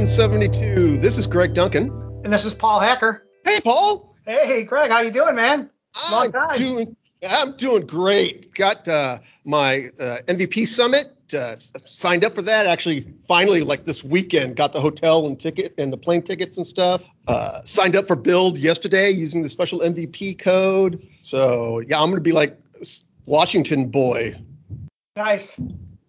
172. This is Greg Duncan. And this is Paul Hacker. Hey, Paul. Hey, Greg. How you doing, man? Long I'm time. doing. I'm doing great. Got uh, my uh, MVP summit. Uh, signed up for that. Actually, finally, like this weekend, got the hotel and ticket and the plane tickets and stuff. Uh, signed up for Build yesterday using the special MVP code. So yeah, I'm gonna be like Washington boy. Nice,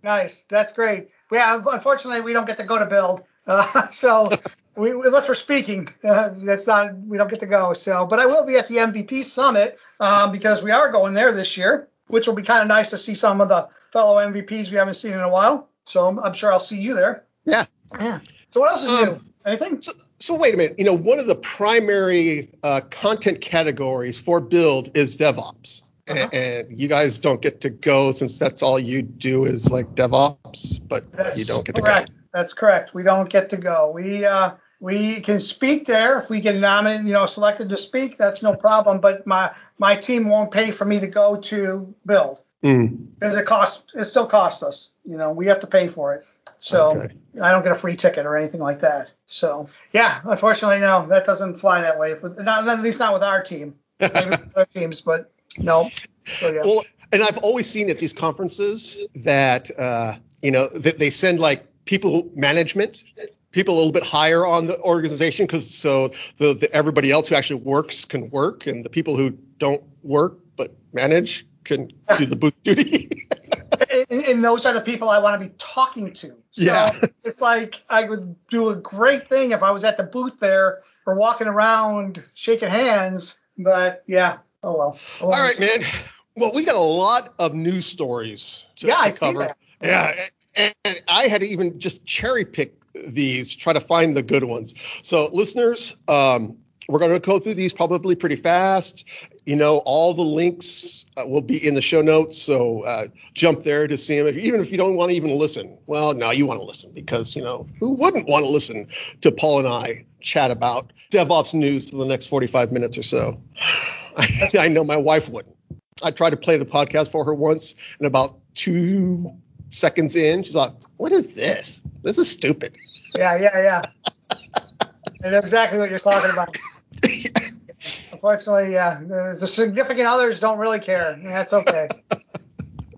nice. That's great. Yeah, unfortunately, we don't get to go to Build. Uh, so we, unless we're speaking, uh, that's not we don't get to go. So, but I will be at the MVP summit um, because we are going there this year, which will be kind of nice to see some of the fellow MVPs we haven't seen in a while. So I'm, I'm sure I'll see you there. Yeah. Yeah. So what else is um, new? Anything? So, so, wait a minute. You know, one of the primary uh, content categories for Build is DevOps. Uh-huh. And, you guys don't get to go since that's all you do is like DevOps, but that's you don't get correct. to go. That's correct. We don't get to go. We uh, we can speak there if we get nominated, you know, selected to speak. That's no problem. But my my team won't pay for me to go to build mm. because it costs. It still costs us. You know, we have to pay for it. So okay. I don't get a free ticket or anything like that. So yeah, unfortunately, no, that doesn't fly that way. Not, at least not with our team. Maybe other teams, but no. So, yeah. Well, and I've always seen at these conferences that uh, you know that they send like people management people a little bit higher on the organization because so the, the, everybody else who actually works can work and the people who don't work but manage can do the booth duty. And, and, those are the people i want to be talking to. So yeah. it's like i would do a great thing if i was at the booth there or walking around shaking hands but yeah oh well, oh, all right man. Well we got a lot of news stories to, yeah to i cover. see that. Yeah and I had to even just cherry pick these to try to find the good ones. So, listeners, um, we're going to go through these probably pretty fast. You know, all the links uh, will be in the show notes, so uh, jump there to see them. If, even if you don't want to even listen, well, now you want to listen because you know who wouldn't want to listen to Paul and I chat about DevOps news for the next 45 minutes or so. I, I know my wife wouldn't. I tried to play the podcast for her once, and about two seconds in, she's like, "What is this? This is stupid." Yeah, yeah, yeah. I know exactly what you're talking about. Unfortunately, yeah, the, the, significant others don't really care. That's okay.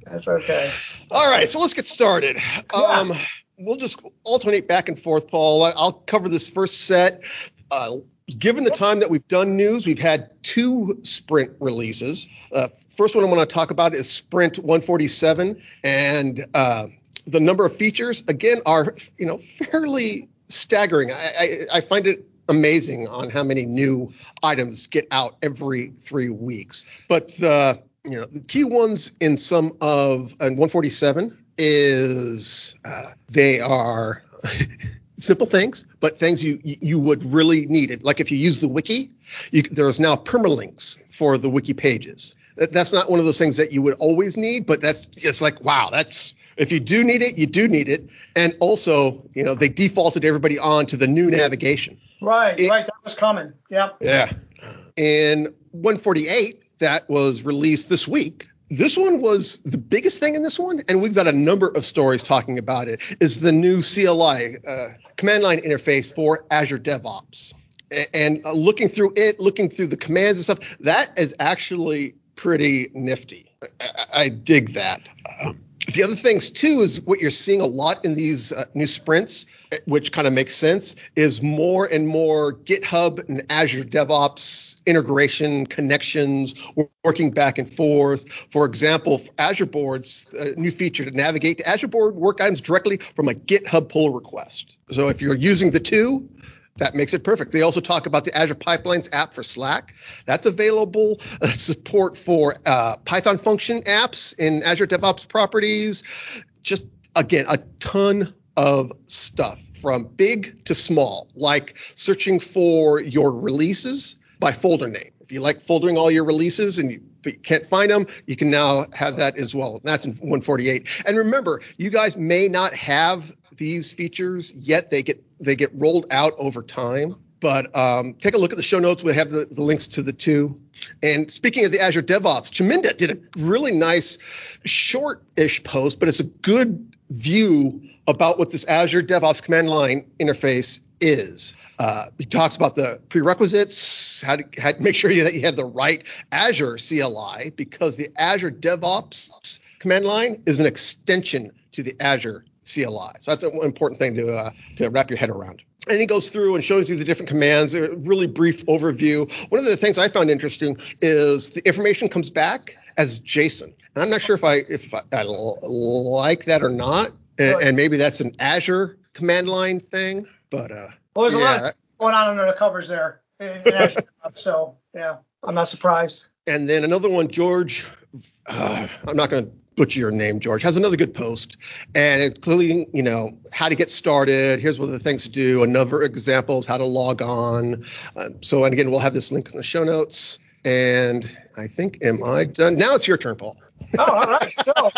That's okay. All right, so let's get started. Yeah. Um, we'll just alternate back and forth, Paul. I'll cover this first set. Uh, given the time that we've done news, we've had two sprint releases. Uh, first one I'm going to talk about is Sprint 147, and uh, the number of features again are you know fairly staggering. I, I, I find it amazing on how many new items get out every three weeks. But the you know the key ones in some of and 147 is uh, they are simple things, but things you you would really need it. Like if you use the wiki, you, there's now permalinks for the wiki pages. That's not one of those things that you would always need, but that's it's like wow, that's if you do need it, you do need it. And also, you know, they defaulted everybody on to the new navigation. Right, it, right. That was coming. Yeah. Yeah. In 148, that was released this week this one was the biggest thing in this one, and we've got a number of stories talking about it. Is the new CLI uh, command line interface for Azure DevOps, and uh, looking through it, looking through the commands and stuff, that is actually pretty nifty. I, I dig that. The other things too is what you're seeing a lot in these uh, new sprints, eh, which kind of makes sense, is more and more GitHub and Azure DevOps integration connections working back and forth. For example, for Azure boards, a new feature to navigate to Azure board work items directly from a GitHub pull request. So if you're using the two, that makes it perfect. They also talk about the Azure Pipelines app for Slack. That's available. Uh, support for uh, Python function apps in Azure DevOps properties. Just again, a ton of stuff from big to small, like searching for your releases by folder name. If you like foldering all your releases and you, you can't find them, you can now have that as well. That's in 148. And remember, you guys may not have these features yet. They get they get rolled out over time. But um, take a look at the show notes. We have the, the links to the two. And speaking of the Azure DevOps, Chaminda did a really nice short-ish post, but it's a good view about what this Azure DevOps command line interface is. Uh, he talks about the prerequisites, how to, how to make sure that you have the right Azure CLI, because the Azure DevOps command line is an extension to the Azure CLI. So that's an important thing to uh, to wrap your head around. And he goes through and shows you the different commands, a really brief overview. One of the things I found interesting is the information comes back as JSON. And I'm not sure if I if I, I like that or not. And, and, maybe that's an Azure command line thing. But uh, well, there's yeah. a lot going on under the covers there. In, in Azure, so yeah, I'm not surprised. And then another one, George. Uh, I'm not going to butcher your name, George, has another good post, and including you know how to get started. Here's what the things to do. Another example is how to log on. Um, so, and again, we'll have this link in the show notes. And I think, am I done? Now it's your turn, Paul. Oh, all right. So,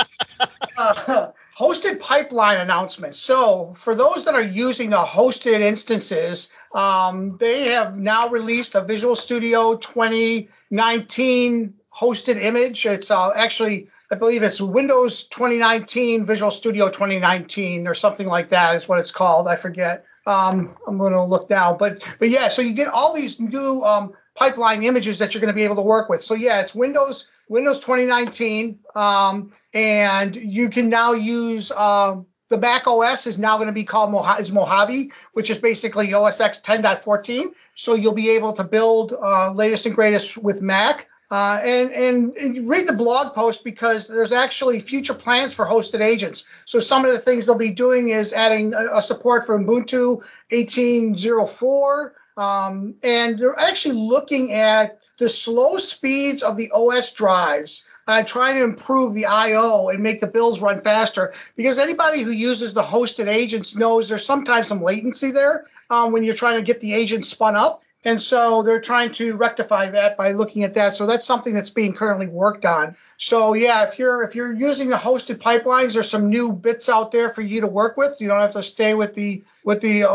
uh, hosted pipeline announcements. So, for those that are using the hosted instances, um, they have now released a Visual Studio 2019 hosted image. It's uh, actually I believe it's Windows 2019, Visual Studio 2019, or something like that is what it's called. I forget. Um, I'm going to look now, but but yeah, so you get all these new um, pipeline images that you're going to be able to work with. So yeah, it's Windows Windows 2019, um, and you can now use uh, the Mac OS is now going to be called Mojave, is Mojave, which is basically OS X 10.14. So you'll be able to build uh, latest and greatest with Mac. Uh, and, and, and, read the blog post because there's actually future plans for hosted agents. So some of the things they'll be doing is adding a, a support for Ubuntu 18.04, um, and they're actually looking at the slow speeds of the OS drives. Uh, trying to improve the I/O and make the bills run faster. Because anybody who uses the hosted agents knows there's sometimes some latency there um, when you're trying to get the agent spun up. And so they're trying to rectify that by looking at that. So that's something that's being currently worked on. So yeah, if you're if you're using the hosted pipelines, there's some new bits out there for you to work with. You don't have to stay with the with the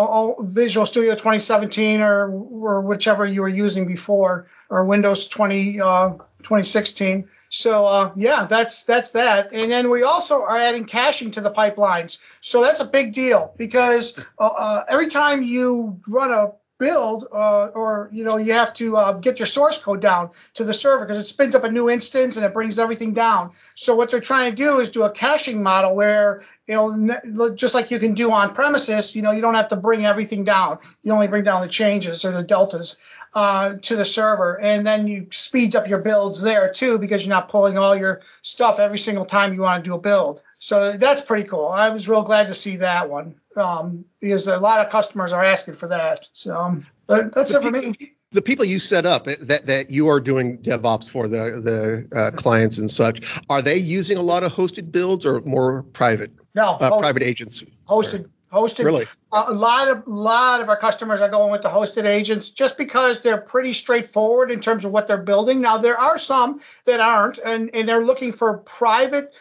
Visual Studio 2017 or or whichever you were using before or Windows 20 uh, 2016. So uh, yeah, that's that's that. And then we also are adding caching to the pipelines. So that's a big deal because uh, uh every time you run a build uh, or you know you have to uh, get your source code down to the server because it spins up a new instance and it brings everything down. So what they're trying to do is do a caching model where you know just like you can do on premises you know you don't have to bring everything down. You only bring down the changes or the deltas uh, to the server and then you speed up your builds there too because you're not pulling all your stuff every single time you want to do a build. So that's pretty cool. I was real glad to see that one um, because a lot of customers are asking for that. So um, that's the it for people, me. The people you set up eh, that, that you are doing DevOps for the the uh, clients and such, are they using a lot of hosted builds or more private? No, uh, private agents. Hosted. Hosted. Really? A lot of a lot of our customers are going with the hosted agents just because they're pretty straightforward in terms of what they're building. Now there are some that aren't, and and they're looking for private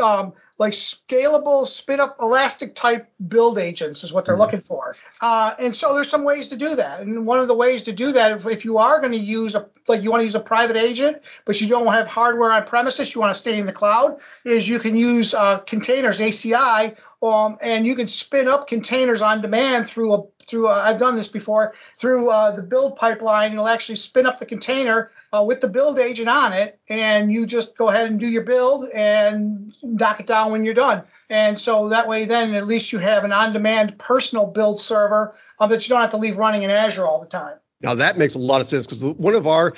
um, like scalable spin up elastic type build agents is what they're mm-hmm. looking for uh, and so there's some ways to do that and one of the ways to do that if, if you are going to use a like you want to use a private agent but you don't have hardware on premises you want to stay in the cloud is you can use uh, containers aci um, and you can spin up containers on demand through a through uh, I've done this before through uh, the build pipeline. It'll actually spin up the container uh, with the build agent on it, and you just go ahead and do your build and knock it down when you're done. And so that way, then at least you have an on-demand personal build server um, that you don't have to leave running in Azure all the time. Now that makes a lot of sense because one of our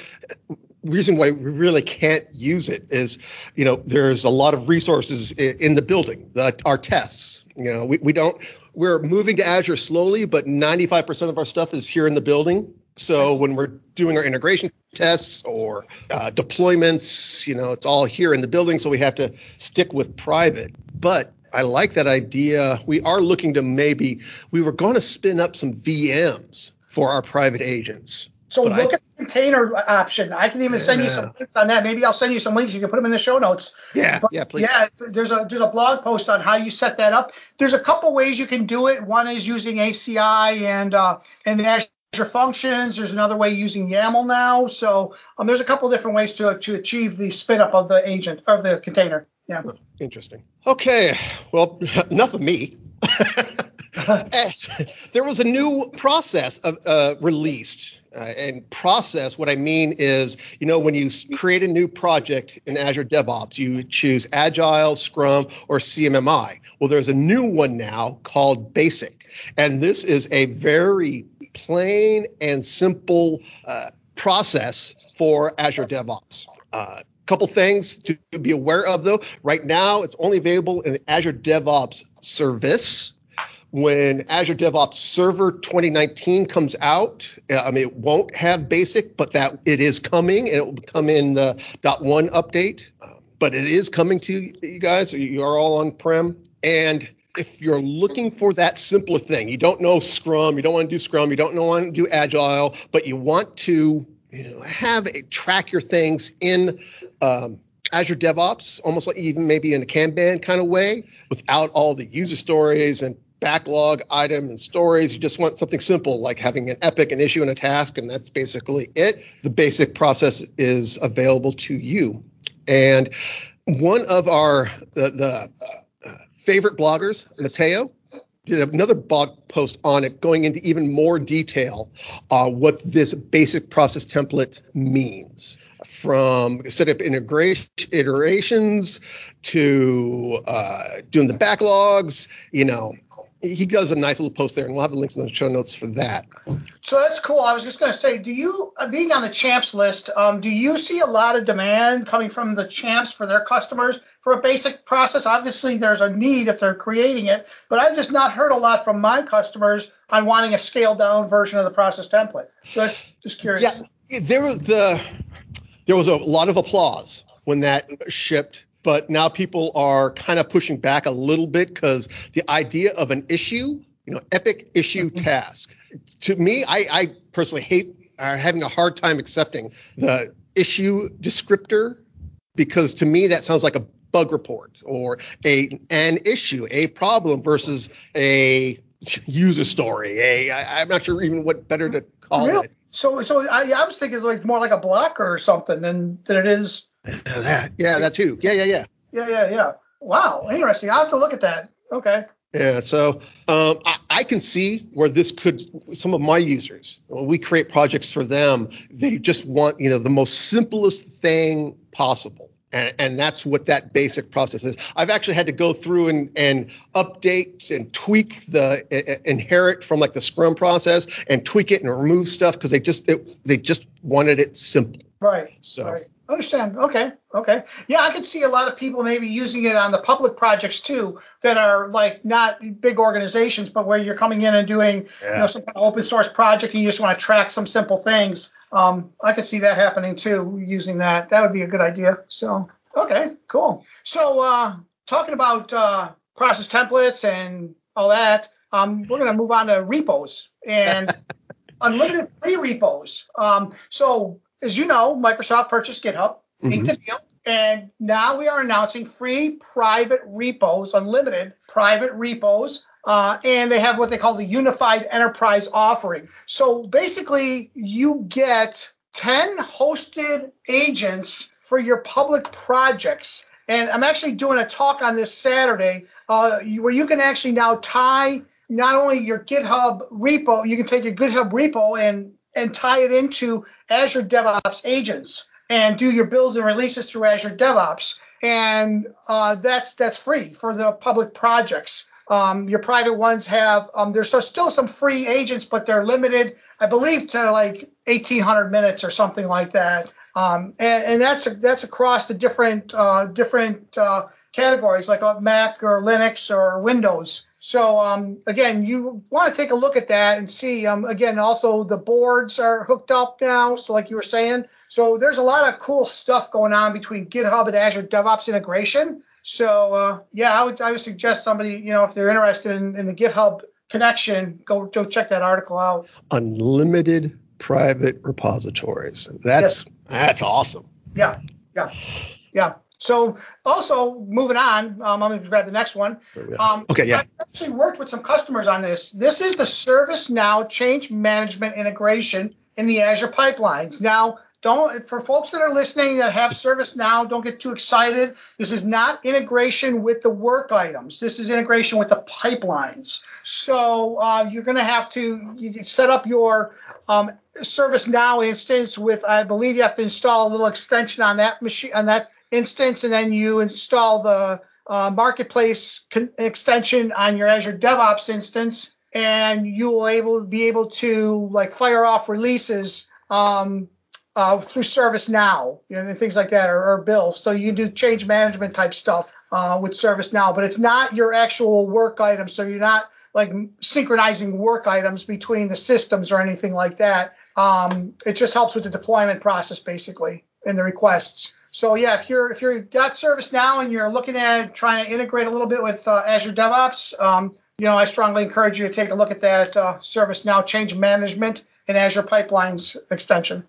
reason why we really can't use it is, you know, there's a lot of resources in the building, the, our tests. You know, we, we don't, we're moving to Azure slowly, but 95% of our stuff is here in the building. So when we're doing our integration tests or uh, deployments, you know, it's all here in the building. So we have to stick with private. But I like that idea. We are looking to maybe, we were going to spin up some VMs for our private agents. So but look I, at the container option. I can even yeah. send you some links on that. Maybe I'll send you some links. You can put them in the show notes. Yeah, but yeah, please. Yeah, there's a there's a blog post on how you set that up. There's a couple ways you can do it. One is using ACI and uh, and Azure functions. There's another way using YAML now. So um, there's a couple different ways to to achieve the spin up of the agent of the container. Yeah. Interesting. Okay. Well, enough of me. Eh, there was a new process of, uh, released. Uh, and process, what I mean is, you know, when you create a new project in Azure DevOps, you choose Agile, Scrum, or CMMI. Well, there's a new one now called Basic. And this is a very plain and simple uh, process for Azure DevOps. Uh, couple things to be aware of though. Right now, it's only available in Azure DevOps service. When Azure DevOps Server 2019 comes out, uh, I mean, it won't have basic, but that it is coming and it will come in the .1 update. but it is coming to you guys. You are all on prem. And if you're looking for that simpler thing, you don't know Scrum, you don't want to do Scrum, you don't want to do Agile, but you want to you know, have a, track your things in um, Azure DevOps, almost like even maybe in a Kanban kind of way, without all the user stories and backlog item and stories. You just want something simple like having an epic, an issue, and a task, and that's basically it. The basic process is available to you. And one of our the, the uh, favorite bloggers, Mateo, did another blog post on it, going into even more detail uh, what this basic process template means from setup integration iterations to uh, doing the backlogs, you know, he does a nice little post there, and we'll have the links in the show notes for that. So that's cool. I was just going to say, do you, uh, being on the champs list, um, do you see a lot of demand coming from the champs for their customers for a basic process? Obviously, there's a need if they're creating it, but I've just not heard a lot from my customers on wanting a scaled down version of the process template. So that's just curious. Yeah, there was the there was a lot of applause when that shipped but now people are kind of pushing back a little bit because the idea of an issue, you know, epic issue task, to me, I, I personally hate uh, having a hard time accepting the issue descriptor because to me that sounds like a bug report or a an issue, a problem versus a user story. A I, I'm not sure even what better to call really? it. So so I, I was thinking like more like a blocker or something than than it is that, yeah, that too. Yeah, yeah, yeah. Yeah, yeah, yeah. Wow, interesting. I have to look at that. Okay. Yeah, so um, I, I, can see where this could. Some of my users, when we create projects for them, they just want you know the most simplest thing possible, and, and that's what that basic process is. I've actually had to go through and and update and tweak the uh, inherit from like the Scrum process and tweak it and remove stuff because they just it, they just wanted it simple. Right. So. Right. Understand. Okay. Okay. Yeah, I could see a lot of people maybe using it on the public projects too that are like not big organizations, but where you're coming in and doing yeah. you know some kind of open source project and you just want to track some simple things. Um, I could see that happening too using that. That would be a good idea. So okay, cool. So uh, talking about uh, process templates and all that, um, we're going to move on to repos and unlimited free repos. Um, so as you know, Microsoft purchased GitHub, mm-hmm. deal, and now we are announcing free private repos, unlimited private repos. Uh, and they have what they call the unified enterprise offering. So basically, you get 10 hosted agents for your public projects. And I'm actually doing a talk on this Saturday uh, where you can actually now tie not only your GitHub repo, you can take your GitHub repo and and tie it into Azure DevOps agents and do your builds and releases through Azure DevOps. And uh, that's that's free for the public projects. Um, your private ones have um, there's still some free agents, but they're limited, I believe, to like 1,800 minutes or something like that. Um, and, and, that's that's across the different uh, different uh, categories like Mac or Linux or Windows. So um, again, you want to take a look at that and see. Um, again, also the boards are hooked up now. So like you were saying, so there's a lot of cool stuff going on between GitHub and Azure DevOps integration. So uh, yeah, I would I would suggest somebody you know if they're interested in, in the GitHub connection, go go check that article out. Unlimited private repositories. That's yes. that's awesome. Yeah, yeah, yeah. So also moving on, um, I'm going to grab the next one. Um, okay, yeah. I actually worked with some customers on this. This is the ServiceNow change management integration in the Azure pipelines. Now, don't for folks that are listening that have ServiceNow, don't get too excited. This is not integration with the work items. This is integration with the pipelines. So uh, you're going to have to you set up your um, ServiceNow instance with, I believe, you have to install a little extension on that machine on that instance, and then you install the uh, marketplace con- extension on your Azure DevOps instance, and you will able be able to like fire off releases um, uh, through ServiceNow, you know, things like that, or, or Bill. So you do change management type stuff uh, with ServiceNow, but it's not your actual work item. So you're not like synchronizing work items between the systems or anything like that. Um, it just helps with the deployment process basically and the requests. So yeah, if you're if you're got ServiceNow and you're looking at trying to integrate a little bit with uh, Azure DevOps, um, you know, I strongly encourage you to take a look at that uh, ServiceNow change management and Azure Pipelines extension.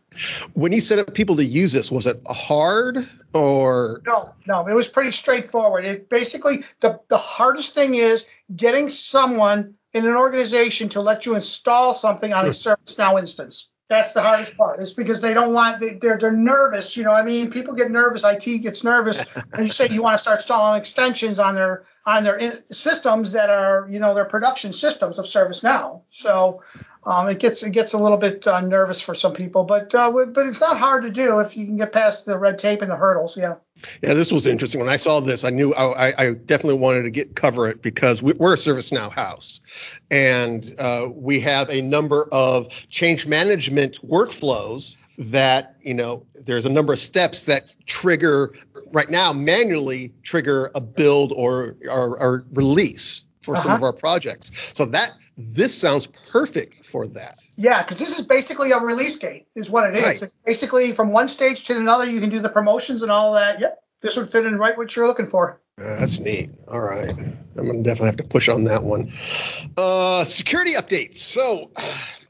When you set up people to use this, was it hard or no? No, it was pretty straightforward. It basically the the hardest thing is getting someone in an organization to let you install something on a ServiceNow instance. That's the hardest part. It's because they don't want they, they're they're nervous. You know, I mean, people get nervous. IT gets nervous, and you say you want to start installing extensions on their on their in- systems that are you know their production systems of ServiceNow. So um, it gets it gets a little bit uh, nervous for some people, but uh, but it's not hard to do if you can get past the red tape and the hurdles. Yeah. Yeah, this was interesting. When I saw this, I knew I, I definitely wanted to get cover it because we, are a ServiceNow house, and uh, we have a number of change management workflows that you know there's a number of steps that trigger right now manually trigger a build or or, or release for uh-huh. some of our projects. So that this sounds perfect for that. Yeah, because this is basically a release gate, is what it is. Right. It's basically from one stage to another. You can do the promotions and all that. Yep, this would fit in right what you're looking for. Uh, that's neat. All right, I'm gonna definitely have to push on that one. Uh, security updates. So.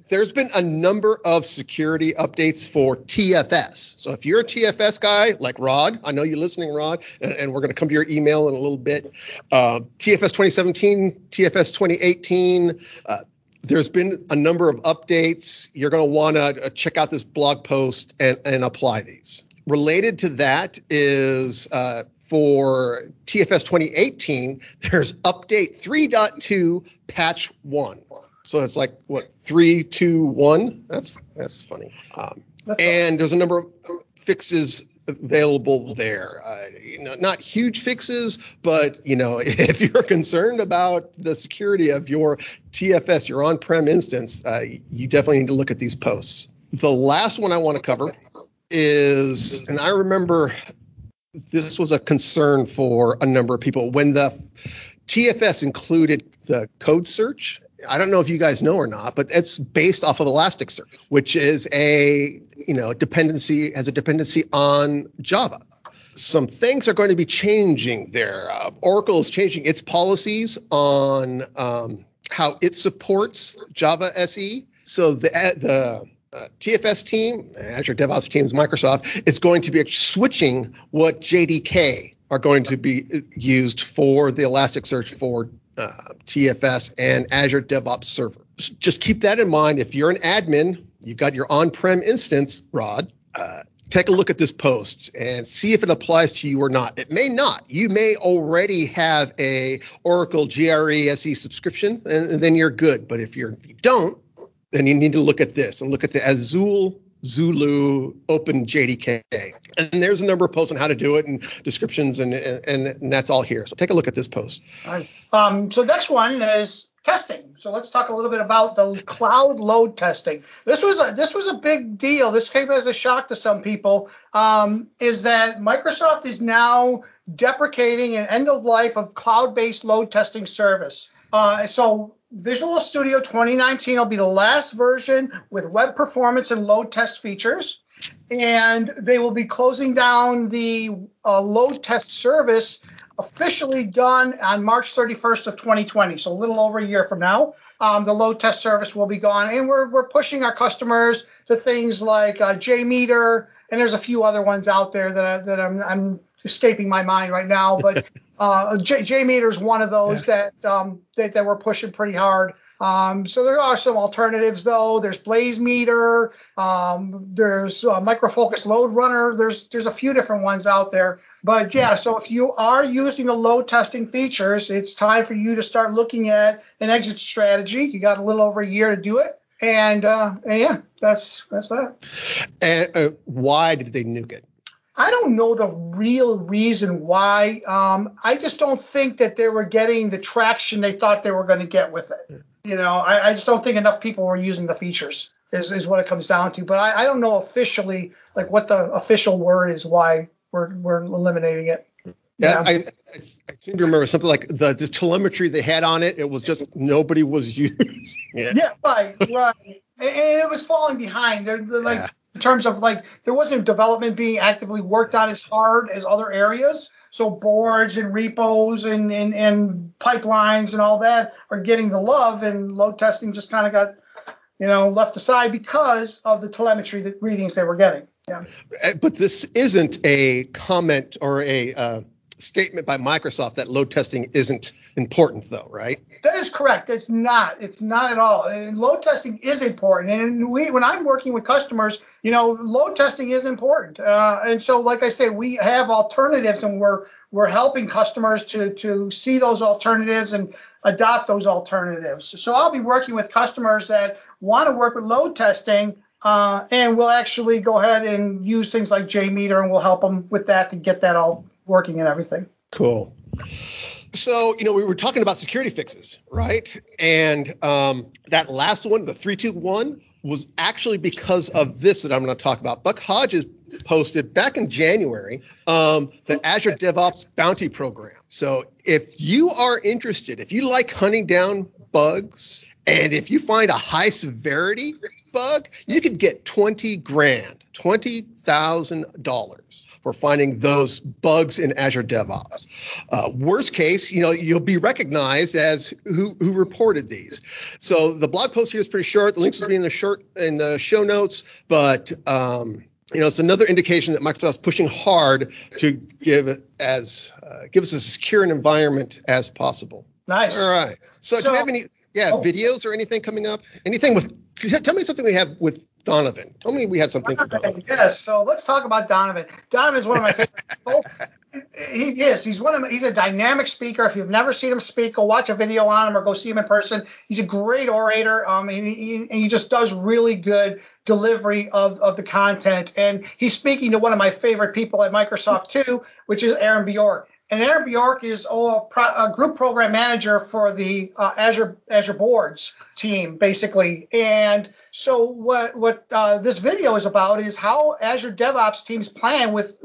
There's been a number of security updates for TFS. So if you're a TFS guy like Rod, I know you're listening, Rod, and, and we're going to come to your email in a little bit. Uh, TFS 2017, TFS 2018. Uh, there's been a number of updates. You're going to want to uh, check out this blog post and, and apply these. Related to that is uh, for TFS 2018, there's update 3.2 patch 1. So it's like what three, two, one. That's that's funny. Um, and there's a number of fixes available there. Uh, you know, not huge fixes, but you know, if you're concerned about the security of your TFS, your on-prem instance, uh, you definitely need to look at these posts. The last one I want to cover is, and I remember this was a concern for a number of people when the TFS included the code search I don't know if you guys know or not, but it's based off of Elasticsearch, which is a you know dependency has a dependency on Java. Some things are going to be changing there. Uh, Oracle is changing its policies on um, how it supports Java SE. So the the uh, TFS team, Azure DevOps teams, Microsoft is going to be switching what JDK are going to be used for the Elasticsearch for uh, TFS and Azure DevOps Server. Just keep that in mind. If you're an admin, you've got your on-prem instance, Rod. Uh, take a look at this post and see if it applies to you or not. It may not. You may already have a Oracle JRE SE subscription, and, and then you're good. But if you're if you don't, then you need to look at this and look at the Azul Zulu Open JDK. And there's a number of posts on how to do it and descriptions, and, and, and that's all here. So take a look at this post. Nice. Um, so next one is testing. So let's talk a little bit about the cloud load testing. This was a this was a big deal. This came as a shock to some people. Um, is that Microsoft is now deprecating an end of life of cloud-based load testing service. Uh, so Visual Studio 2019 will be the last version with web performance and load test features. And they will be closing down the uh, load test service officially done on March 31st of 2020. So a little over a year from now, um, the load test service will be gone. And we're, we're pushing our customers to things like uh, JMeter, and there's a few other ones out there that, I, that I'm, I'm escaping my mind right now. But Uh, J, JMeter is one of those yeah. that, um, that that we're pushing pretty hard. Um, so there are some alternatives though. There's Blazemeter. Um, there's uh, Microfocus Load Runner. There's there's a few different ones out there. But yeah, so if you are using the load testing features, it's time for you to start looking at an exit strategy. You got a little over a year to do it. And, uh, and yeah, that's that's that. And uh, why did they nuke it? I don't know the real reason why. Um, I just don't think that they were getting the traction they thought they were going to get with it. You know, I, I, just don't think enough people were using the features. Is, is what it comes down to. But I, I don't know officially like what the official word is why we're we're eliminating it. Yeah, I, I, I, seem to remember something like the, the telemetry they had on it. It was just nobody was using it. Yeah, right, right, and, it was falling behind. They're, they're like yeah. In terms of like there wasn't development being actively worked on as hard as other areas. So boards and repos and, and, and pipelines and all that are getting the love, and load testing just kind of got you know left aside because of the telemetry that readings they were getting. Yeah. Uh, but this isn't a comment or a uh, statement by Microsoft that load testing isn't important, though, right? That is correct. It's not. It's not at all. And load testing is important. And we, when I'm working with customers, you know, load testing is important. Uh, and so, like I say, we have alternatives, and we're we're helping customers to to see those alternatives and adopt those alternatives. So I'll be working with customers that want to work with load testing. Uh, and we'll actually go ahead and use things like JMeter, and we'll help them with that to get that all working and everything. Cool. So, you know, we were talking about security fixes, right? And um, that last one, the 321, was actually because of this that I'm going to talk about. Buck Hodges posted back in January um, the Azure DevOps Bounty Program. So, if you are interested, if you like hunting down bugs, and if you find a high severity bug, you could get 20 grand, $20,000 for finding those bugs in Azure DevOps. Uh, worst case, you know, you'll be recognized as who, who reported these. So the blog post here is pretty short. The links will be in the short in the show notes, but um, you know, it's another indication that Microsoft's pushing hard to give as uh, give us as secure an environment as possible. Nice. All right. So, so do you have any yeah oh. videos or anything coming up? Anything with tell me something we have with Donovan. Tell me we had something for Donovan. Yes, so let's talk about Donovan. Donovan's one of my favorite people. He is. He's one of he's a dynamic speaker. If you've never seen him speak, go watch a video on him or go see him in person. He's a great orator. Um, and he, and he just does really good delivery of, of the content. And he's speaking to one of my favorite people at Microsoft too, which is Aaron Bjork. And Aaron Bjork is a, group program manager for the uh, Azure Azure Boards team, basically. And so what what uh, this video is about is how Azure DevOps teams plan with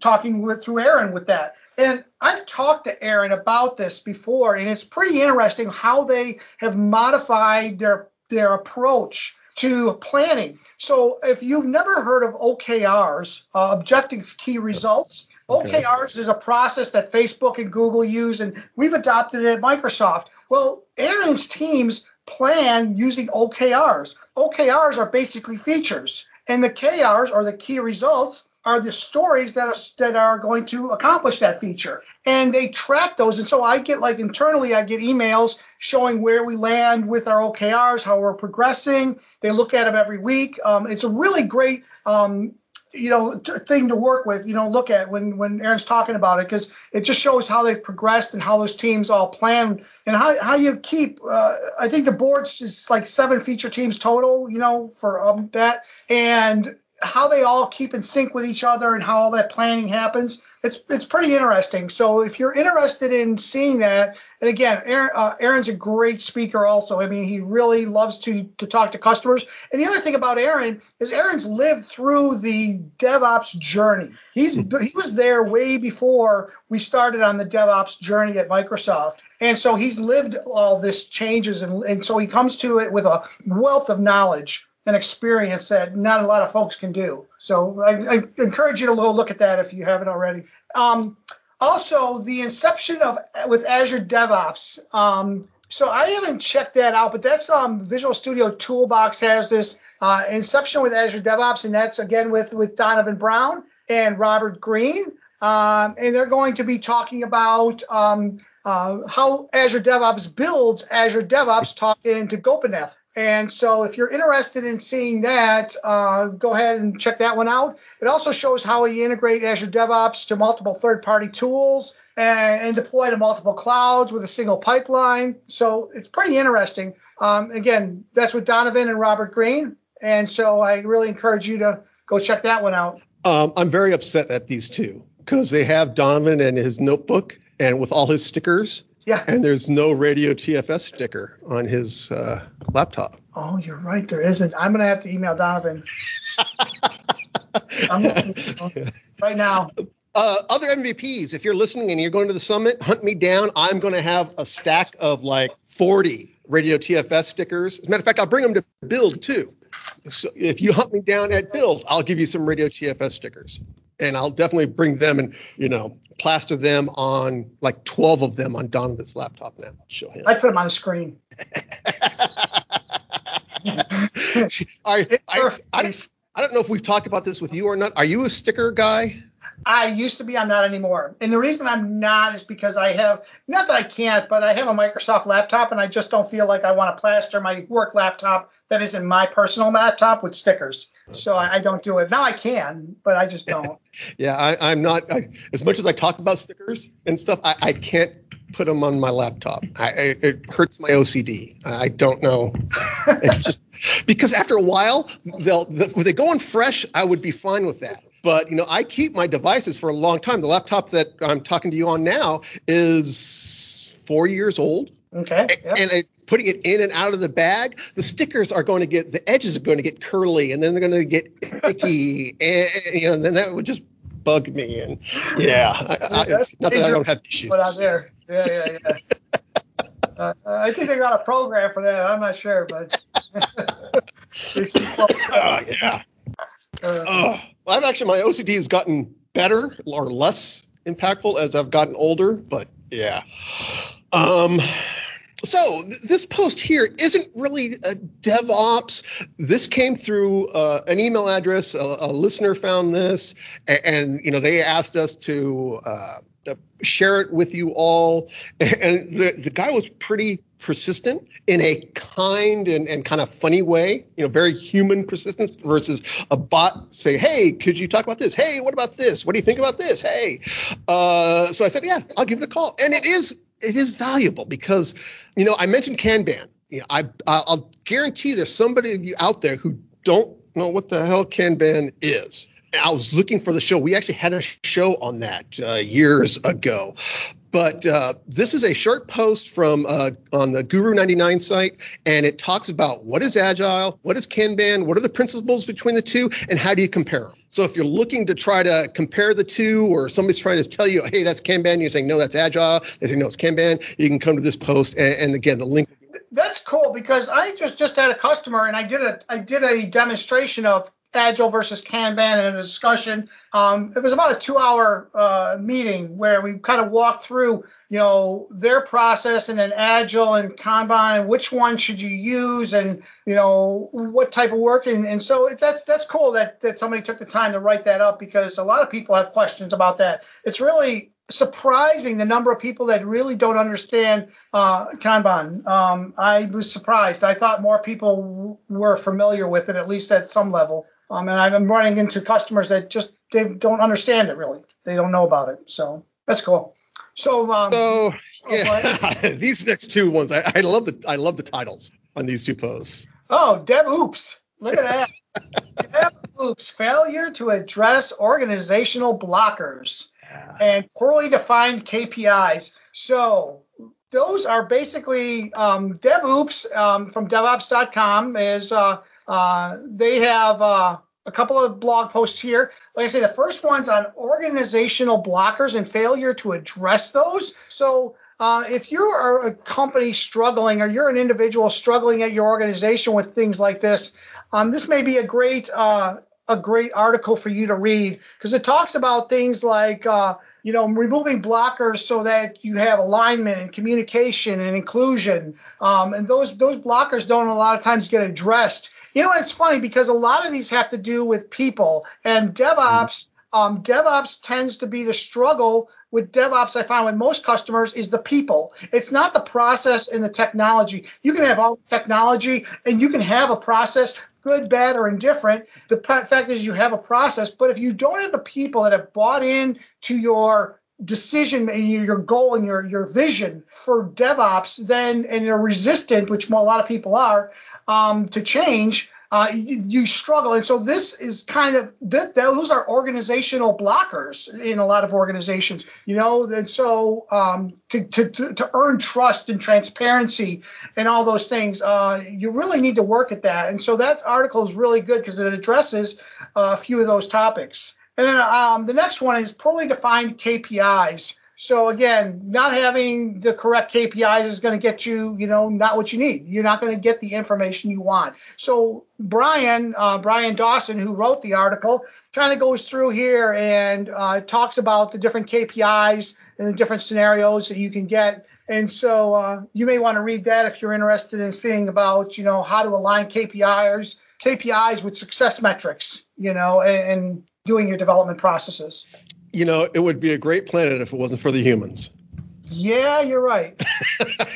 talking with through Aaron with that. And I've talked to Aaron about this before, and it's pretty interesting how they have modified their their approach to planning. So if you've never heard of OKRs, uh, objective key results. OKRs is a process that Facebook and Google use, and we've adopted it at Microsoft. Well, Aaron's teams plan using OKRs. OKRs are basically features, and the KRs, or the key results, are the stories that are that are going to accomplish that feature and they track those and so i get like internally i get emails showing where we land with our okrs how we're progressing they look at them every week um, it's a really great um, you know thing to work with you know look at when when aaron's talking about it because it just shows how they've progressed and how those teams all plan and how, how you keep uh, i think the board's just like seven feature teams total you know for um, that. And how they all keep in sync with each other and how all that planning happens it's it's pretty interesting. So if you're interested in seeing that, and again, Aaron, uh, Aaron's a great speaker. Also, I mean, he really loves to to talk to customers. And the other thing about Aaron is Aaron's lived through the DevOps journey. He's he was there way before we started on the DevOps journey at Microsoft. And so he's lived all this changes, and, and so he comes to it with a wealth of knowledge an experience that not a lot of folks can do. So I, I encourage you to go look at that if you haven't already. Um, also, the inception of with Azure DevOps. Um, so I haven't checked that out, but that's um, Visual Studio Toolbox has this uh, inception with Azure DevOps, and that's again with with Donovan Brown and Robert Green, um, and they're going to be talking about um, uh, how Azure DevOps builds Azure DevOps talking to Gopinath. And so, if you're interested in seeing that, uh, go ahead and check that one out. It also shows how we integrate Azure DevOps to multiple third party tools and, and, deploy to multiple clouds with a single pipeline. So, it's pretty interesting. Um, again, that's with Donovan and Robert Green. And so, I really encourage you to go check that one out. Um, I'm very upset at these two because they have Donovan and his notebook and with all his stickers yeah. And there's no radio TFS sticker on his uh, laptop. Oh, you're right. There isn't. I'm going to have to email Donovan. right now. Uh, other MVPs, if you're listening and you're going to the summit, hunt me down. I'm going to have a stack of like 40 radio TFS stickers. As a matter of fact, I'll bring them to build too. So if you hunt me down at build, I'll give you some radio TFS stickers and I'll definitely bring them and you know plaster them on like 12 of them on Donovan's laptop now. I'll show him. I put them on the screen. I, I, I, I don't know if we've talked about this with you or not. Are you a sticker guy? I used to be. I'm not anymore. And the reason I'm not is because I have not that I can't, but I have a Microsoft laptop, and I just don't feel like I want to plaster my work laptop that isn't my personal laptop with stickers. So I, I don't do it. Now I can, but I just don't. yeah, I, am not. I, as much as I talk about stickers and stuff, I, I can't put them on my laptop. I, it hurts my OCD. I don't know. just because after a while, they'll, they they go on fresh. I would be fine with that. But you know, I keep my devices for a long time. The laptop that I'm talking to you on now is four years old. Okay. Yep. And I, putting it in and out of the bag, the stickers are going to get the edges are going to get curly, and then they're going to get icky, and you know, and then that would just bug me. And yeah, I, I, not that I don't have issues. But out there, yeah, yeah, yeah. uh, I think they got a program for that. I'm not sure, but. oh yeah. Uh, oh. Well, I've actually my OCD has gotten better or less impactful as I've gotten older, but yeah. Um, so th- this post here isn't really a DevOps. This came through uh, an email address. A, a, listener found this, and, and, you know they asked us to uh, share it with you all. And the, the guy was pretty persistent in a kind and, and kind of funny way, you know, very human persistence versus a bot say, Hey, could you talk about this? Hey, what about this? What do you think about this? Hey. Uh, so I said, Yeah, I'll give it a call. And it is it is valuable because, you know, I mentioned Kanban. You know, I I'll guarantee there's somebody of you out there who don't know what the hell Kanban is. I was looking for the show. We actually had a show on that uh, years ago. But uh, this is a short post from uh, on the Guru 99 site, and it talks about what is Agile, what is Kanban, what are the principles between the two, and how do you compare them. So if you're looking to try to compare the two, or somebody's trying to tell you, hey, that's Kanban, you're saying, no, that's Agile, they say, no, it's Kanban, you can come to this post, and, and again, the link that's cool because I just just had a customer and I did a I did a demonstration of Agile versus Kanban and a discussion. Um, it was about a two-hour uh, meeting where we kind of walked through, you know, their process and then Agile and Kanban and which one should you use and you know what type of work and, and so that's that's cool that that somebody took the time to write that up because a lot of people have questions about that. It's really surprising the number of people that really don't understand uh, Kanban. Um, I was surprised. I thought more people w- were familiar with it, at least at some level. Um, and I've been running into customers that just they don't understand it really. They don't know about it. So that's cool. So, um, so yeah, these next two ones, I, I, love the I love the titles on these two posts. Oh, Dev Oops! Look at that. Dev Oops! Failure to address organizational blockers and poorly defined KPIs. So those are basically um, DevOps um, from DevOps.com is. Uh, uh, they have uh, a couple of blog posts here. Like I say, the first one's on organizational blockers and failure to address those. So uh, if you are a company struggling or you're an individual struggling at your organization with things like this, um, this may be a great uh, a great article for you to read because it talks about things like uh, you know removing blockers so that you have alignment and communication and inclusion um, and those those blockers don't a lot of times get addressed you know, it's funny because a lot of these have to do with people, and DevOps. Um, DevOps tends to be the struggle with DevOps, I find with most customers is the people. It's not the process and the technology. You can have all technology and you can have a process, good, bad, or indifferent. The fact is, you have a process, but if you don't have the people that have bought in to your decision and your goal and your your vision for DevOps, then and you're resistant, which a lot of people are, um, to change, uh, you, you, struggle. And so this is kind of those are organizational blockers in a lot of organizations, you know. And so um, to, to, to earn trust and transparency and all those things, uh, you really need to work at that. And so that article is really good because it addresses a few of those topics. And then um, the next one is poorly defined KPIs. So again, not having the correct KPIs is going to get you, you know, not what you need. You're not going to get the information you want. So Brian, uh, Brian Dawson, who wrote the article, kind of goes through here and uh, talks about the different KPIs and the different scenarios that you can get. And so uh, you may want to read that if you're interested in seeing about, you know, how to align KPIs, KPIs with success metrics, you know, and, and doing your development processes. You know, it would be a great planet if it wasn't for the humans. Yeah, you're right.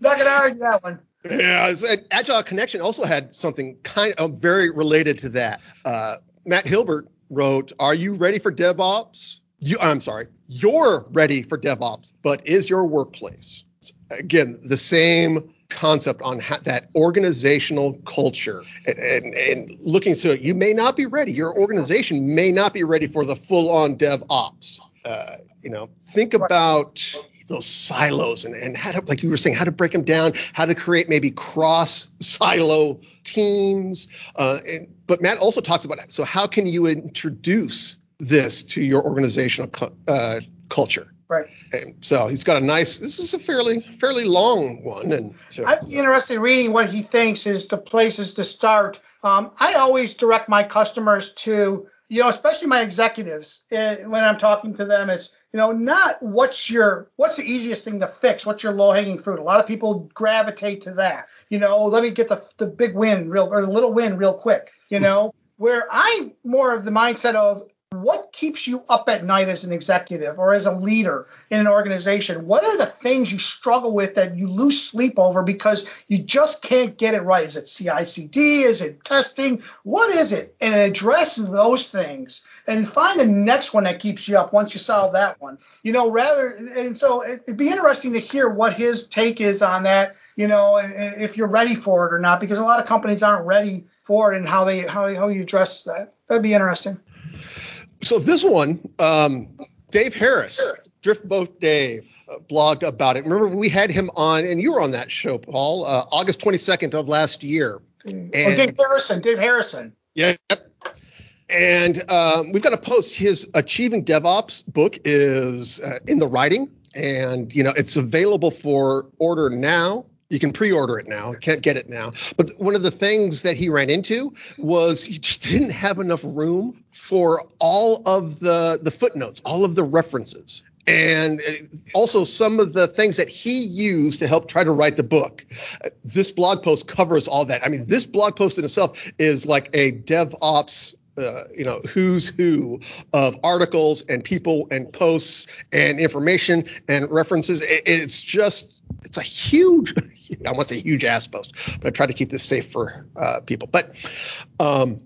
Not gonna argue that one. Yeah, Agile Connection also had something kind of very related to that. Uh, Matt Hilbert wrote, "Are you ready for DevOps? You, I'm sorry, you're ready for DevOps, but is your workplace?" Again, the same concept on ha- that organizational culture and, and, and, looking to it. You may not be ready. Your organization may not be ready for the full on DevOps. Uh, you know, think about those silos and, and how to, like you were saying, how to break them down, how to create maybe cross silo teams. Uh, and, but Matt also talks about that. so how can you introduce this to your organizational uh, culture? Right. And so he's got a nice. This is a fairly fairly long one, and so, I'd be interested in reading what he thinks is the places to start. Um, I always direct my customers to you know, especially my executives uh, when I'm talking to them. It's you know not what's your what's the easiest thing to fix, what's your low hanging fruit. A lot of people gravitate to that. You know, let me get the the big win real or the little win real quick. You know. Where I'm more of the mindset of what keeps you up at night as an executive or as a leader in an organization? What are the things you struggle with that you lose sleep over because you just can't get it right? Is it CICD? Is it testing? What is it? And address those things and find the next one that keeps you up once you solve that one. You know, rather, and so it'd be interesting to hear what his take is on that, you know, and if you're ready for it or not, because a lot of companies aren't ready for it and how they, how, how you address that. That'd be interesting. So this one, um, Dave Harris, Driftboat Dave, uh, blogged about it. Remember, we had him on, and you were on that show, Paul, uh, August 22nd of last year. And, oh, Dave Harrison. Dave Harrison. Yep. And um, we've got to post his Achieving DevOps book is uh, in the writing, and you know it's available for order now you can pre-order it now. Can't get it now. But one of the things that he ran into was he just didn't have enough room for all of the the footnotes, all of the references. And uh, also some of the things that he used to help try to write the book. This blog post covers all that. I mean, this blog post in itself is like a DevOps uh, you know who's who of articles and people and posts and information and references. It, it's just it's a huge I want to say huge ass post, but I try to keep this safe for uh, people. But um,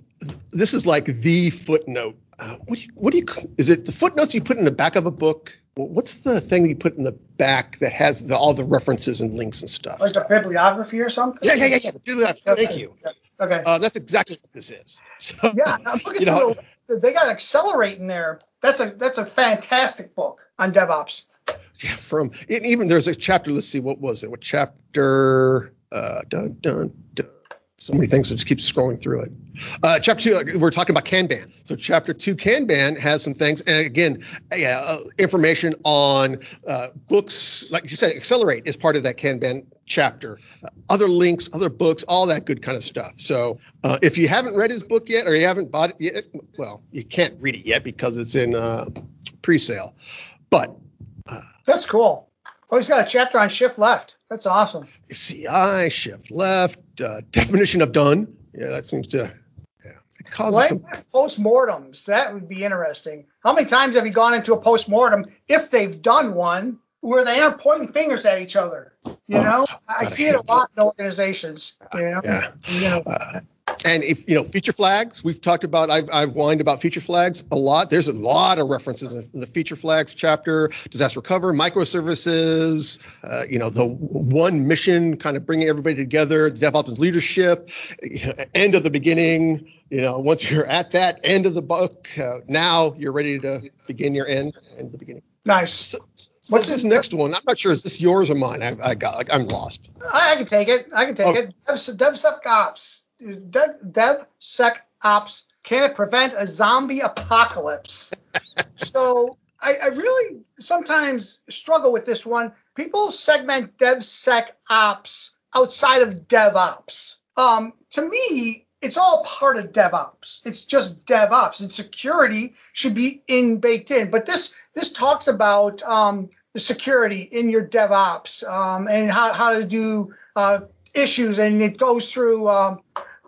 this is like the footnote. Uh, what do you, what do you is it the footnotes you put in the back of a book? What's the thing that you put in the back that has the, all the references and links and stuff? Like a bibliography or something? Yeah, yeah, yeah, yeah. The bibliography. Okay. Thank you. Okay. Uh, that's exactly what this is. So, yeah, I'm looking you know, they got Accelerate in there. That's a that's a fantastic book on DevOps yeah, from even there's a chapter. Let's see, what was it? What chapter? Uh, dun dun dun. So many things. I just keep scrolling through it. Uh, chapter two, we're talking about Kanban. So chapter two, Kanban has some things, and again, yeah, uh, information on uh, books. Like you said, Accelerate is part of that Kanban chapter. Uh, other links, other books, all that good kind of stuff. So uh, if you haven't read his book yet, or you haven't bought it yet, well, you can't read it yet because it's in uh, pre-sale. But that's cool. Oh, he's got a chapter on shift left. That's awesome. CI, shift left, uh, definition of done. Yeah, that seems to. Yeah. It causes What some postmortems? That would be interesting. How many times have you gone into a postmortem, if they've done one, where they aren't pointing fingers at each other? You know, I I see it a lot in organizations. You know, Yeah. you know, Uh, and if you know feature flags, we've talked about. I've I've whined about feature flags a lot. There's a lot of references in the feature flags chapter. Disaster recovery, microservices. Uh, you know the one mission, kind of bringing everybody together. DevOps leadership. End of the beginning. You know, once you're at that end of the book, uh, now you're ready to begin your end. End of the beginning. nice. So, what's this next one? I'm not sure. Is this yours or mine? I, I got. Like, I'm lost. I, I can take it. I can take Oh. it. Dev, DevSecOps. Dev, DevSecOps. Can it prevent a zombie apocalypse? so I, I really sometimes struggle with this one. People segment DevSecOps outside of DevOps. Um, to me, it's all part of DevOps. It's just DevOps, and security should be in baked in. But this this talks about um, the security in your DevOps um, and how, how to do uh, issues, and it goes through um,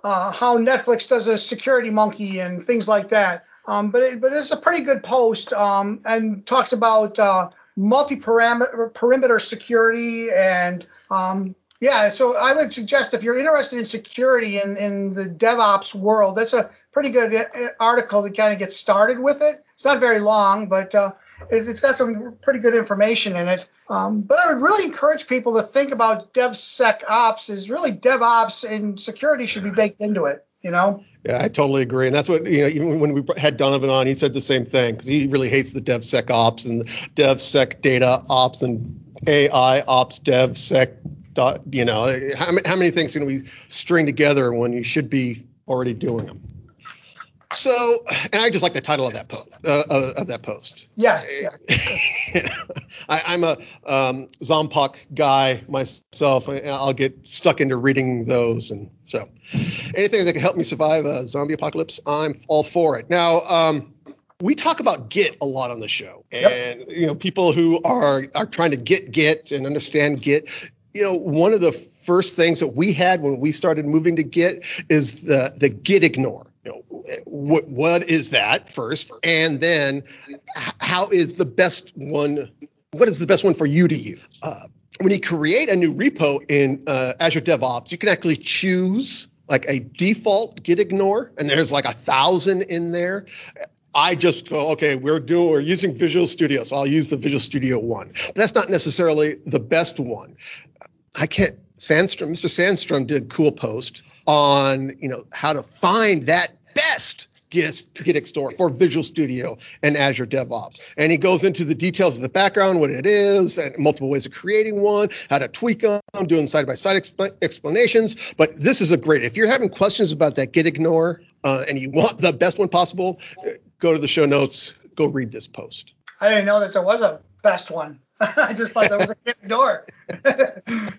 uh, how Netflix does a security monkey and things like that. Um, but it, but it's a pretty good post um, and talks about uh, multi-perimeter perimeter security and um, yeah. So I would suggest if you're interested in security in, in the DevOps world, that's a pretty good uh, article to kind of get started with it. It's not very long, but uh, it's, it's got some pretty good information in it. Um, but I would really encourage people to think about DevSecOps is really DevOps and security should be baked into it. You know. Yeah, I totally agree, and that's what you know. Even when we had Donovan on, he said the same thing because he really hates the DevSecOps and DevSec data ops and AI ops DevSec. Dot, you know, how, how many things can we string together when you should be already doing them? So, and I just like the title of that post. Uh, uh, of that post. Yeah. yeah. I, I'm a um, Zompok guy myself. I'll get stuck into reading those, and so anything that can help me survive a zombie apocalypse, I'm all for it. Now, um, we talk about Git a lot on the show, and Yep. you know, people who are are trying to get Git and understand Git. You know, one of the first things that we had when we started moving to Git is the the Git ignore. You know, what what is that first, and then how is the best one? What is the best one for you to use? Uh, when you create a new repo in uh, Azure DevOps, you can actually choose like a default Git ignore, and there's like a thousand in there. I just go, okay, we're doing, we're using Visual Studio, so I'll use the Visual Studio one. But that's not necessarily the best one. I can't. Sandstrom, Mr. Sandstrom did a cool post on, you know, how to find that best Git, store for Visual Studio and Azure DevOps. And he goes into the details of the background, what it is, and multiple ways of creating one, how to tweak them, doing side by side explanations. But this is a great, if you're having questions about that Git ignore uh, and you want the best one possible, go to the show notes, go read this post. I didn't know that there was a best one. I just thought there was a Git door.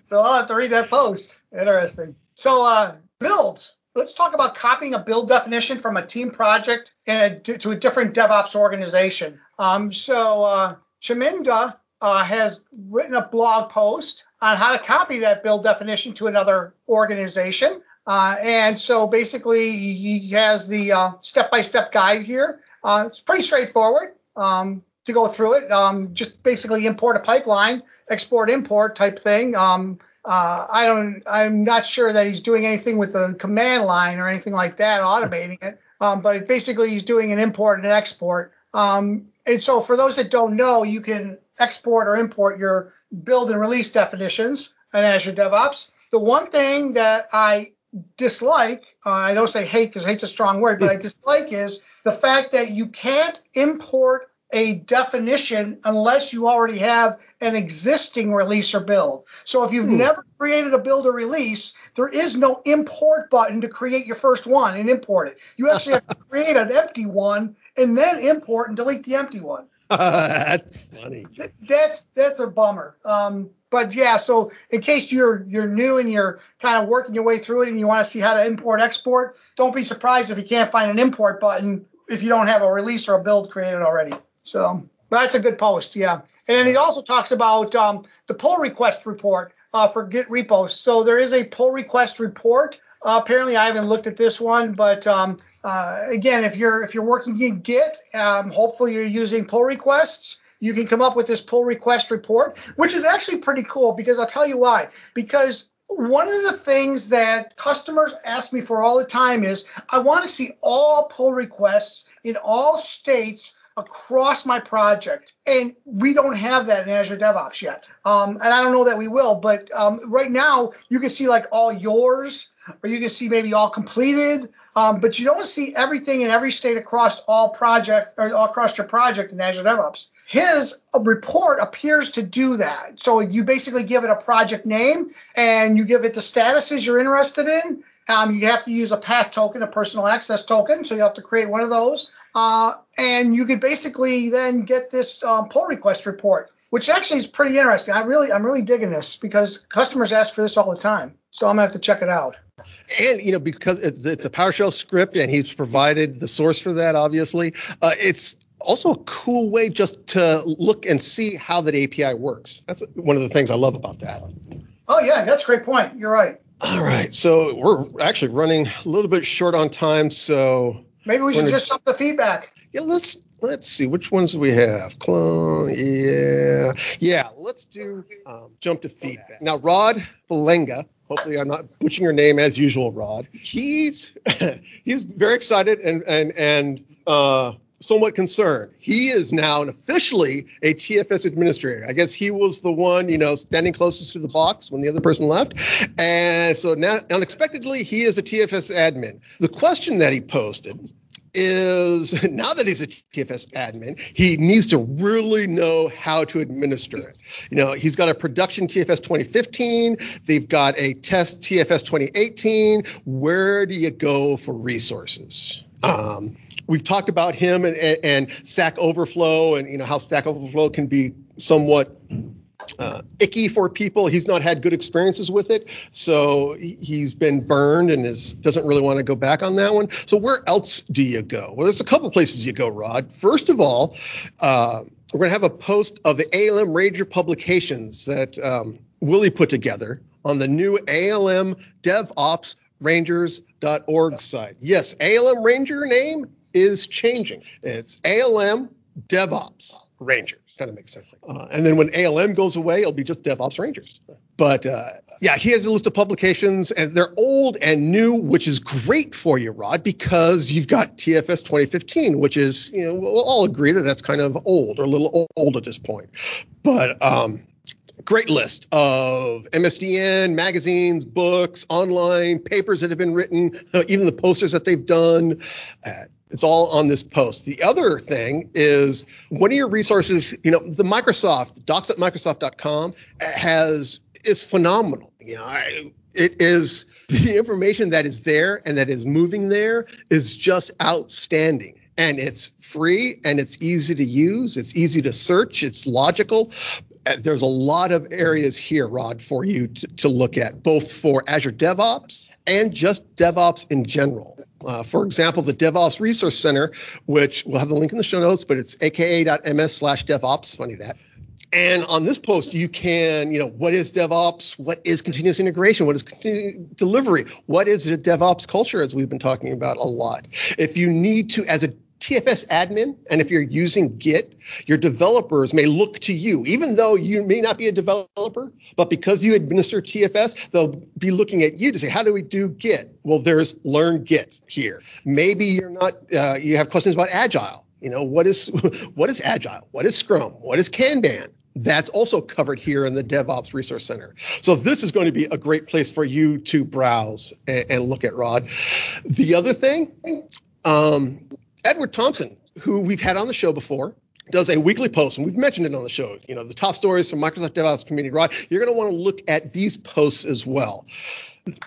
so I'll have to read that post. Interesting. So uh, builds. Let's talk about copying a build definition from a team project and to a different DevOps organization. Um, so uh, Chaminda uh, has written a blog post on how to copy that build definition to another organization. Uh, and so basically, he has the uh, step-by-step guide here. Uh, it's pretty straightforward um, to go through it. Um, just basically import a pipeline, export import type thing. Um, uh, I don't. I'm not sure that he's doing anything with the command line or anything like that, automating it. Um, but it basically, he's doing an import and an export. Um, and so, for those that don't know, you can export or import your build and release definitions in Azure DevOps. The one thing that I dislike, uh, I don't say hate because hate's a strong word, but I dislike is the fact that you can't import a definition unless you already have an existing release or build. So if you've Hmm. never created a build or release, there is no import button to create your first one and import it. You actually have to create an empty one and then import and delete the empty one. That's funny. That's that's a bummer. Um, but yeah, so in case you're you're new and you're kind of working your way through it and you want to see how to import export, don't be surprised if you can't find an import button if you don't have a release or a build created already. So that's a good post, yeah. And he also talks about um, the pull request report uh, for Git repos. So there is a pull request report. Uh, apparently, I haven't looked at this one, but um, uh, again, if you're if you're working in Git, um, hopefully you're using pull requests. You can come up with this pull request report, which is actually pretty cool because I'll tell you why. Because one of the things that customers ask me for all the time is I want to see all pull requests in all states across my project. And we don't have that in Azure DevOps yet. Um, and I don't know that we will, but um, right now you can see like all yours, or you can see maybe all completed, um, but you don't see everything in every state across all project or across your project in Azure DevOps. His report appears to do that. So you basically give it a project name and you give it the statuses you're interested in. Um, you have to use a PAT token, a personal access token. So you have to create one of those. Uh, and you could basically then get this um, pull request report, which actually is pretty interesting. I really, I'm really digging this because customers ask for this all the time. So I'm gonna have to check it out. And you know, because it's, it's a PowerShell script, and he's provided the source for that. Obviously, uh, it's also a cool way just to look and see how that API works. That's one of the things I love about that. Oh yeah, that's a great point. You're right. All right, so we're actually running a little bit short on time, so maybe we should gonna, just jump the feedback. Yeah, let's let's see which ones do we have. Clone, yeah, yeah. Let's do um, jump to feedback now. Rod Valenga hopefully I'm not butchering your name as usual, Rod. He's he's very excited and and and uh, somewhat concerned. He is now officially a TFS administrator. I guess he was the one, you know, standing closest to the box when the other person left. And so now, unexpectedly, he is a TFS admin. The question that he posted is now that he's a TFS admin, he needs to really know how to administer it. You know, he's got a production TFS 2015, they've got a test TFS 2018. Where do you go for resources? Um, we've talked about him and, and, Stack Overflow and you know how Stack Overflow can be somewhat uh, icky for people. He's not had good experiences with it, so he's been burned and is doesn't really want to go back on that one. So where else do you go? Well, there's a couple places you go, Rod. First of all, uh, we're going to have a post of the ALM Ranger publications that um, Willie put together on the new ALM DevOps Rangers.org site. Yes, ALM Ranger name is changing. It's ALM DevOps Rangers. Kind of makes sense. Uh, and then when ALM goes away, it'll be just DevOps Rangers. But uh, yeah, he has a list of publications, and they're old and new, which is great for you, Rod, because you've got TFS 2015, which is, you know, we'll all agree that that's kind of old or a little old at this point. But um, great list of MSDN magazines, books, online papers that have been written, uh, even the posters that they've done. Uh, it's all on this post. The other thing is one of your resources, you know, the Microsoft, docs at Microsoft.com has is phenomenal. You know, I, it is the information that is there and that is moving there is just outstanding. And it's free and it's easy to use. It's easy to search. It's logical. Uh, there's a lot of areas here, Rod, for you to, to look at, both for Azure DevOps and just DevOps in general. Uh, for example, the DevOps Resource Center, which we'll have the link in the show notes, but it's aka.ms slash DevOps. Funny that. And on this post, you can, you know, what is DevOps? What is continuous integration? What is continuous delivery? What is a DevOps culture, as we've been talking about a lot? If you need to, as a TFS admin, and if you're using Git, your developers may look to you, even though you may not be a developer, but because you administer TFS, they'll be looking at you to say, how do we do Git? Well, there's learn Git here. Maybe you're not, uh, you have questions about Agile. You know, what is what is Agile? What is Scrum? What is Kanban? That's also covered here in the DevOps Resource Center. So this is going to be a great place for you to browse and, and look at, Rod. The other thing, um, Edward Thomson, who we've had on the show before, does a weekly post, and we've mentioned it on the show. You know, the top stories from Microsoft DevOps community. Rod, you're going to want to look at these posts as well.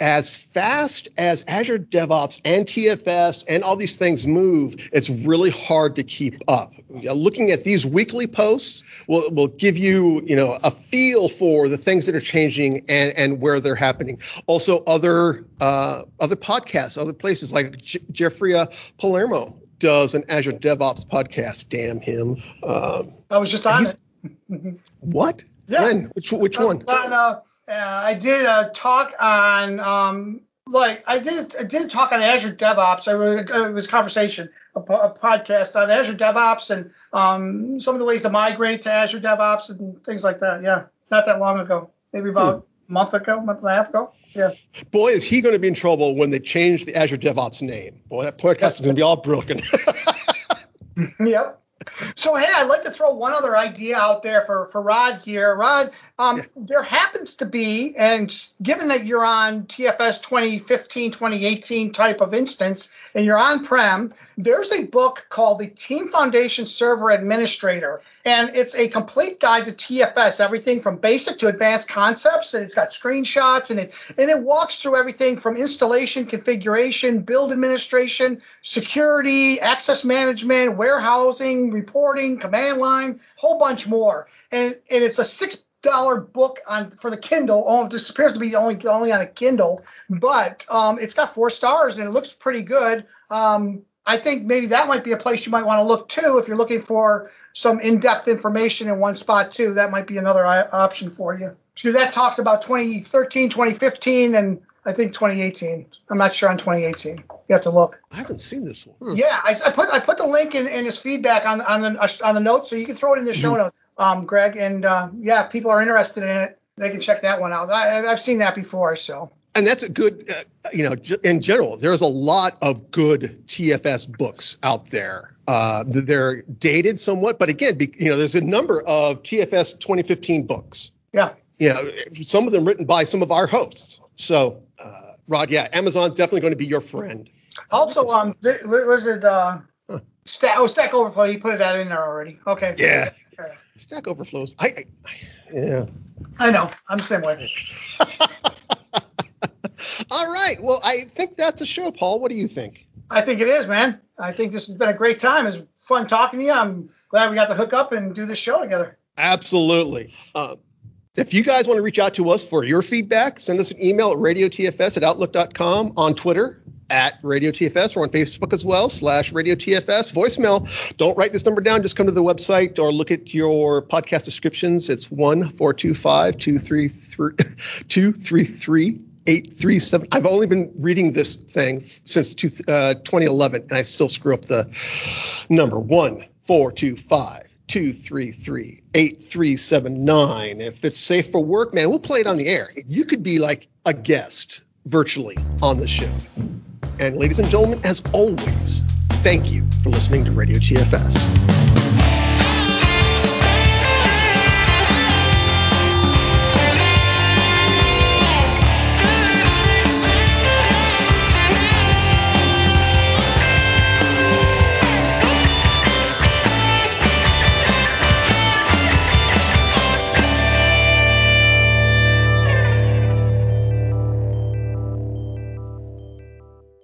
As fast as Azure DevOps and TFS and all these things move, it's really hard to keep up. You know, looking at these weekly posts will, will give you, you know, a feel for the things that are changing and, and where they're happening. Also, other uh, other podcasts, other places like Jeffrey uh, Palermo does an Azure DevOps podcast. Damn him. Um, I was just on it. what? Yeah. When? Which which one? On, uh, uh, I did a talk on um, like I did I did a talk on Azure DevOps. I it was a conversation, a, a, podcast on Azure DevOps and um, some of the ways to migrate to Azure DevOps and things like that. Yeah, not that long ago, maybe about hmm. Month ago, month and a half ago. Yeah. Boy, is he going to be in trouble when they change the Azure DevOps name. Boy, that podcast is going to be all broken. yep. So hey, I'd like to throw one other idea out there for for Rod here. Rod, um, yeah. there happens to be, and given that you're on TFS 2015, 2018 type of instance, and you're on prem, there's a book called the Team Foundation Server Administrator, and it's a complete guide to TFS, everything from basic to advanced concepts, and it's got screenshots and it and it walks through everything from installation, configuration, build administration, security, access management, warehousing, reporting, command line, whole bunch more. And and it's a six dollar book on for the Kindle. Oh, this appears to be only only on a Kindle, but um, it's got four stars and it looks pretty good. Um, I think maybe that might be a place you might want to look too if you're looking for some in-depth information in one spot too. That might be another option for you. Because that talks about 2013, 2015, and I think 2018. I'm not sure on 2018. You have to look. I haven't seen this one. Hmm. Yeah, I, I, put I put the link in, in his feedback on on the on the notes, so you can throw it in the show mm-hmm. notes, um, Greg. And uh, yeah, people are interested in it. They can check that one out. I, I've seen that before, so and that's a good uh, you know in general there's a lot of good tfs books out there. Uh, they're dated somewhat but again be, you know there's a number of tfs 2015 books. Yeah. You know some of them written by some of our hosts. So uh, rod yeah amazon's definitely going to be your friend. Also um th- was it uh huh. stack oh stack overflow you put that in there already. Okay. Yeah. Stack overflows I, I, I yeah. I know. I'm the same way All right. Well, I think that's a show, Paul. What do you think? I think it is, man. I think this has been a great time. It's fun talking to you. I'm glad we got to hook up and do this show together. Absolutely. Uh, if you guys want to reach out to us for your feedback, send us an email at radiotfs at outlook.com, on Twitter at Radio TFS. We're on Facebook as well, slash Radio TFS. Voicemail. Don't write this number down. Just come to the website or look at your podcast descriptions. It's 1 425 233 837. I've only been reading this thing since two, uh, 2011, and I still screw up the number. One, four, two, five, two, three, three, eight, three, seven, nine. If it's safe for work, man, we'll play it on the air. You could be like a guest virtually on the show. And ladies and gentlemen, as always, thank you for listening to Radio TFS.